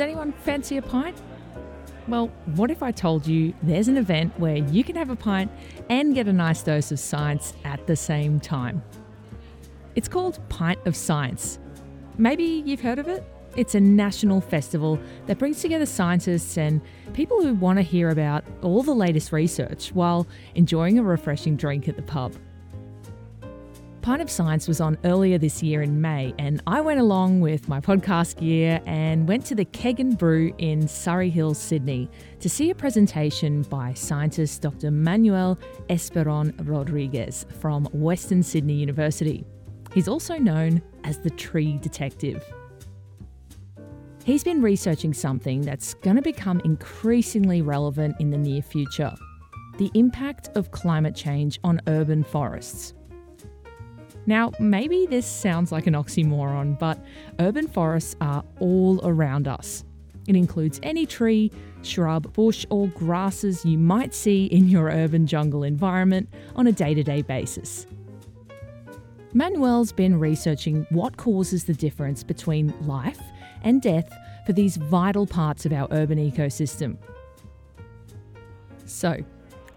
Does anyone fancy a pint? Well, what if I told you there's an event where you can have a pint and get a nice dose of science at the same time? It's called Pint of Science. Maybe you've heard of it? It's a national festival that brings together scientists and people who want to hear about all the latest research while enjoying a refreshing drink at the pub. Pint of Science was on earlier this year in May, and I went along with my podcast gear and went to the Keg and Brew in Surry Hills, Sydney, to see a presentation by scientist Dr. Manuel Esperon Rodriguez from Western Sydney University. He's also known as the Tree Detective. He's been researching something that's going to become increasingly relevant in the near future the impact of climate change on urban forests. Now, maybe this sounds like an oxymoron, but urban forests are all around us. It includes any tree, shrub, bush, or grasses you might see in your urban jungle environment on a day to day basis. Manuel's been researching what causes the difference between life and death for these vital parts of our urban ecosystem. So,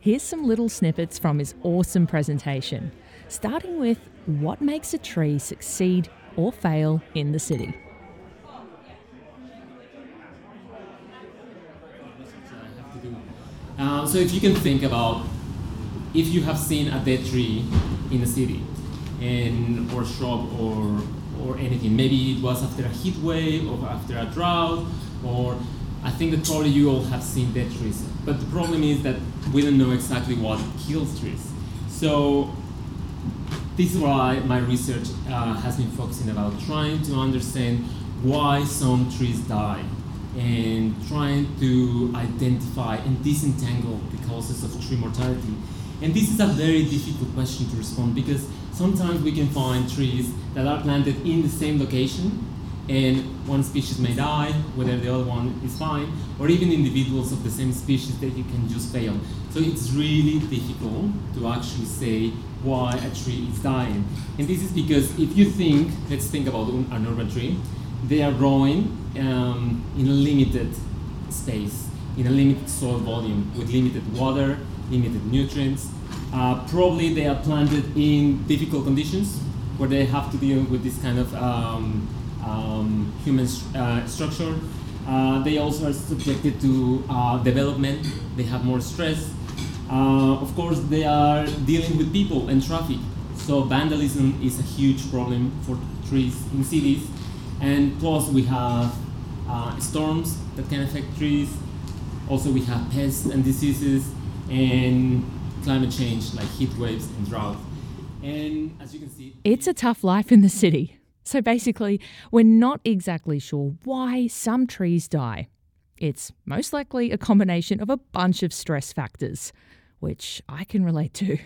here's some little snippets from his awesome presentation, starting with what makes a tree succeed or fail in the city. Uh, so if you can think about if you have seen a dead tree in a city and or shrub or or anything maybe it was after a heat wave or after a drought or I think that probably you all have seen dead trees but the problem is that we don't know exactly what kills trees so this is why my research uh, has been focusing about trying to understand why some trees die and trying to identify and disentangle the causes of tree mortality. And this is a very difficult question to respond because sometimes we can find trees that are planted in the same location and one species may die, whether the other one is fine, or even individuals of the same species that you can just fail. So it's really difficult to actually say why a tree is dying. And this is because if you think, let's think about an urban tree, they are growing um, in a limited space, in a limited soil volume, with limited water, limited nutrients. Uh, probably they are planted in difficult conditions where they have to deal with this kind of um, um, human uh, structure. Uh, they also are subjected to uh, development. They have more stress. Uh, of course, they are dealing with people and traffic. So vandalism is a huge problem for trees in cities. And plus, we have uh, storms that can affect trees. Also, we have pests and diseases and climate change like heat waves and drought. And as you can see, it's a tough life in the city. So basically, we're not exactly sure why some trees die. It's most likely a combination of a bunch of stress factors, which I can relate to.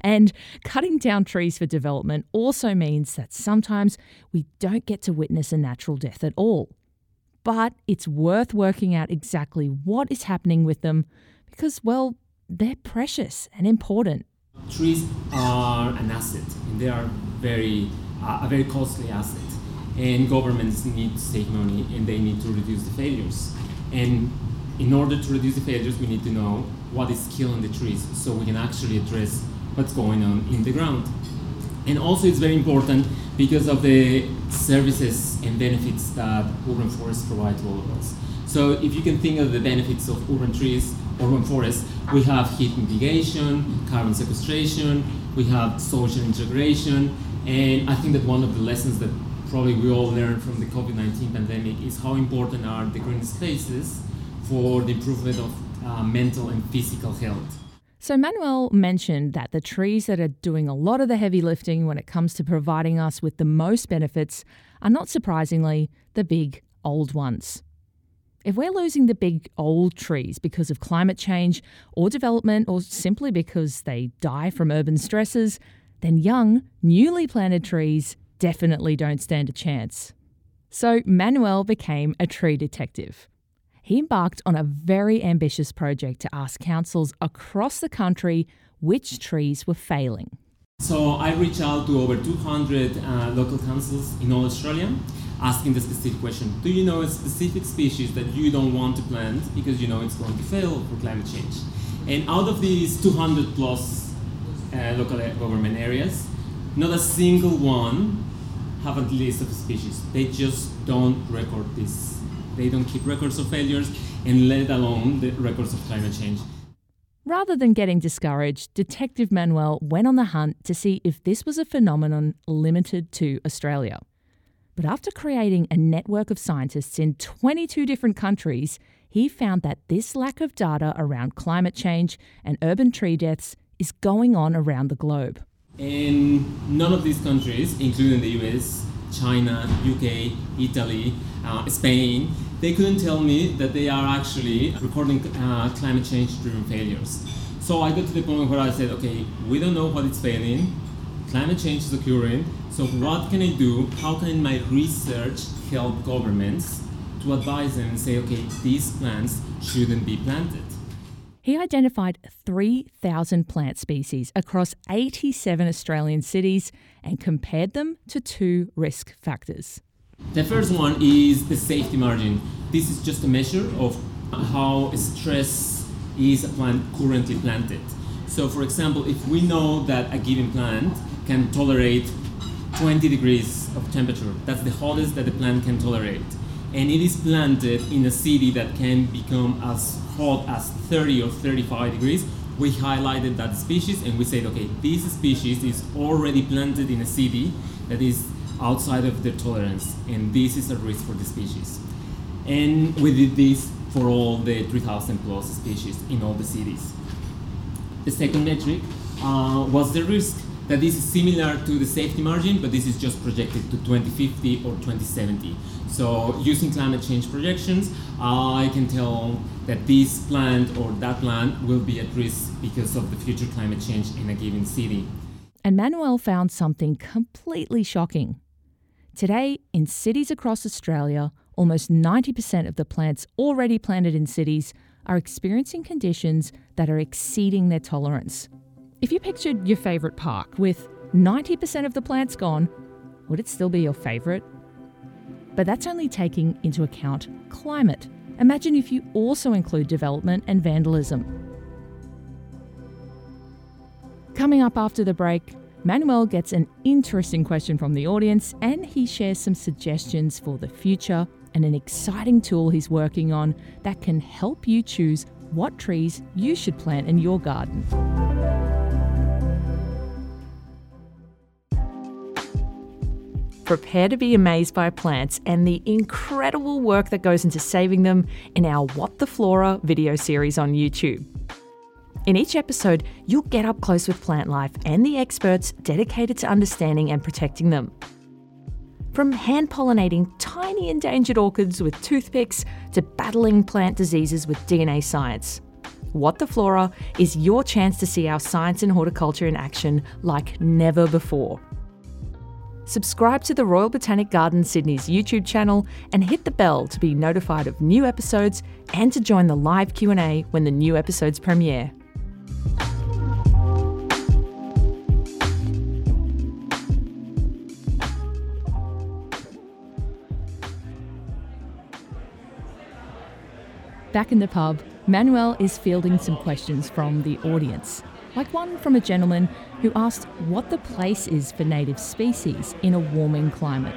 And cutting down trees for development also means that sometimes we don't get to witness a natural death at all. But it's worth working out exactly what is happening with them because, well, they're precious and important. Trees are an asset and they are very a very costly asset. And governments need to save money and they need to reduce the failures. And in order to reduce the failures, we need to know what is killing the trees so we can actually address what's going on in the ground. And also, it's very important because of the services and benefits that urban forests provide to all of us. So, if you can think of the benefits of urban trees, urban forests, we have heat mitigation, carbon sequestration, we have social integration, and I think that one of the lessons that probably we all learned from the COVID 19 pandemic is how important are the green spaces for the improvement of uh, mental and physical health. So, Manuel mentioned that the trees that are doing a lot of the heavy lifting when it comes to providing us with the most benefits are not surprisingly the big old ones. If we're losing the big old trees because of climate change or development, or simply because they die from urban stresses, then young, newly planted trees definitely don't stand a chance. So Manuel became a tree detective. He embarked on a very ambitious project to ask councils across the country which trees were failing. So I reached out to over 200 uh, local councils in all Australia. asking the specific question Do you know a specific species that you don't want to plant because you know it's going to fail for climate change? And out of these 200 plus uh, local government areas, not a single one have a list of species. They just don't record this. They don't keep records of failures and let alone the records of climate change. Rather than getting discouraged, Detective Manuel went on the hunt to see if this was a phenomenon limited to Australia. But after creating a network of scientists in 22 different countries, he found that this lack of data around climate change and urban tree deaths is going on around the globe. In none of these countries, including the US, China, UK, Italy, uh, Spain, they couldn't tell me that they are actually recording uh, climate change driven failures. So I got to the point where I said, okay, we don't know what is failing, climate change is occurring, so what can I do? How can my research help governments to advise them and say, okay, these plants shouldn't be planted? He identified 3,000 plant species across 87 Australian cities and compared them to two risk factors. The first one is the safety margin. This is just a measure of how stress is a plant currently planted. So, for example, if we know that a given plant can tolerate 20 degrees of temperature. That's the hottest that the plant can tolerate. And it is planted in a city that can become as hot as 30 or 35 degrees. We highlighted that species and we said, okay, this species is already planted in a city that is outside of their tolerance, and this is a risk for the species. And we did this for all the 3,000 plus species in all the cities. The second metric uh, was the risk that this is similar to the safety margin, but this is just projected to 2050 or 2070. So using climate change projections, I can tell that this plant or that plant will be at risk because of the future climate change in a given city. And Manuel found something completely shocking. Today, in cities across Australia, almost 90% of the plants already planted in cities are experiencing conditions that are exceeding their tolerance. If you pictured your favourite park with 90% of the plants gone, would it still be your favourite? But that's only taking into account climate. Imagine if you also include development and vandalism. Coming up after the break, Manuel gets an interesting question from the audience and he shares some suggestions for the future and an exciting tool he's working on that can help you choose what trees you should plant in your garden. Prepare to be amazed by plants and the incredible work that goes into saving them in our What the Flora video series on YouTube. In each episode, you'll get up close with plant life and the experts dedicated to understanding and protecting them. From hand pollinating tiny endangered orchids with toothpicks to battling plant diseases with DNA science. What the Flora is your chance to see our science and horticulture in action like never before. Subscribe to the Royal Botanic Garden Sydney's YouTube channel and hit the bell to be notified of new episodes and to join the live Q&A when the new episodes premiere. Back in the pub, Manuel is fielding some questions from the audience like one from a gentleman who asked what the place is for native species in a warming climate.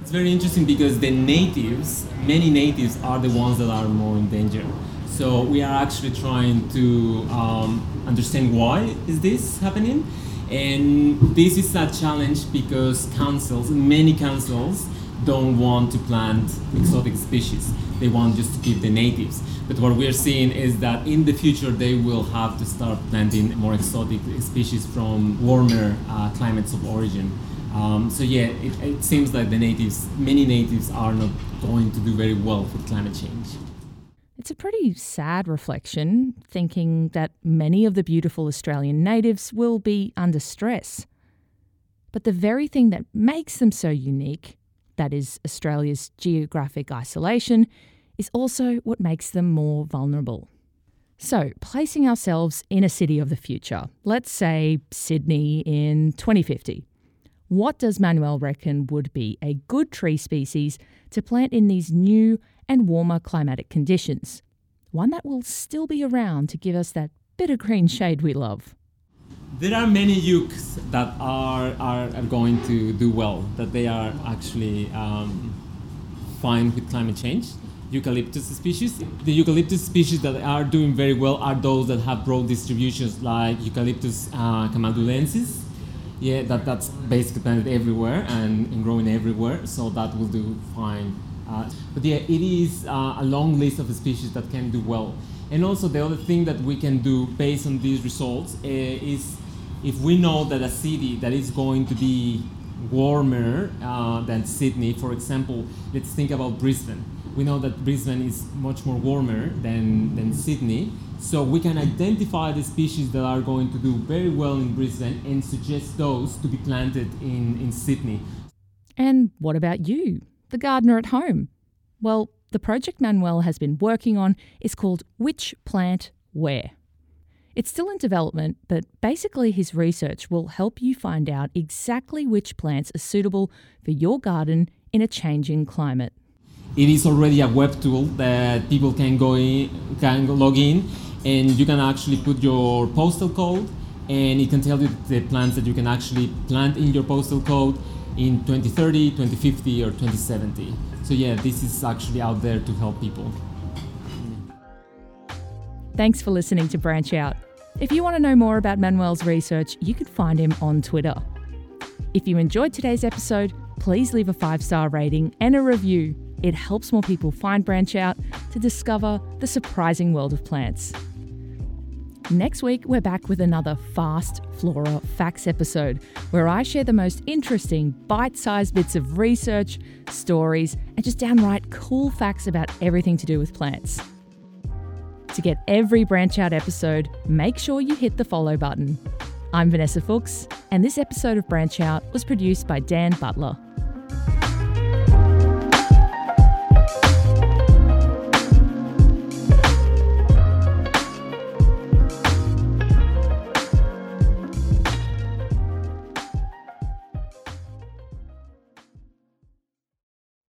It's very interesting because the natives, many natives, are the ones that are more in danger. So we are actually trying to um, understand why is this happening, and this is a challenge because councils, many councils, don't want to plant exotic species. They want just to keep the natives. But what we're seeing is that in the future they will have to start planting more exotic species from warmer uh, climates of origin. Um, so yeah, it, it seems like the natives, many natives are not going to do very well with climate change. It's a pretty sad reflection, thinking that many of the beautiful Australian natives will be under stress. But the very thing that makes them so unique, that is Australia's geographic isolation, is also what makes them more vulnerable. So, placing ourselves in a city of the future, let's say Sydney in 2050, What does Manuel reckon would be a good tree species to plant in these new and warmer climatic conditions? One that will still be around to give us that bit of green shade we love. There are many eucs that are, are, are going to do well, that they are actually um, fine with climate change. Eucalyptus species. The eucalyptus species that are doing very well are those that have broad distributions, like Eucalyptus uh, camaldulensis. Yeah, that, that's basically planted everywhere and, and growing everywhere, so that will do fine. Uh, but yeah, it is uh, a long list of species that can do well. And also the other thing that we can do based on these results uh, is if we know that a city that is going to be warmer uh, than Sydney, for example, let's think about Brisbane. We know that Brisbane is much more warmer than, than Sydney, so we can identify the species that are going to do very well in Brisbane and suggest those to be planted in, in Sydney. And what about you, the gardener at home? Well, the project Manuel has been working on is called Which Plant Where. It's still in development, but basically, his research will help you find out exactly which plants are suitable for your garden in a changing climate. It is already a web tool that people can go in, can log in, and you can actually put your postal code, and it can tell you the plants that you can actually plant in your postal code in 2030, 2050, or 2070. So yeah, this is actually out there to help people. Thanks for listening to Branch Out. If you want to know more about Manuel's research, you can find him on Twitter. If you enjoyed today's episode, please leave a five star rating and a review. It helps more people find Branch Out to discover the surprising world of plants. Next week, we're back with another Fast Flora Facts episode where I share the most interesting, bite sized bits of research, stories, and just downright cool facts about everything to do with plants. To get every Branch Out episode, make sure you hit the follow button. I'm Vanessa Fuchs, and this episode of Branch Out was produced by Dan Butler.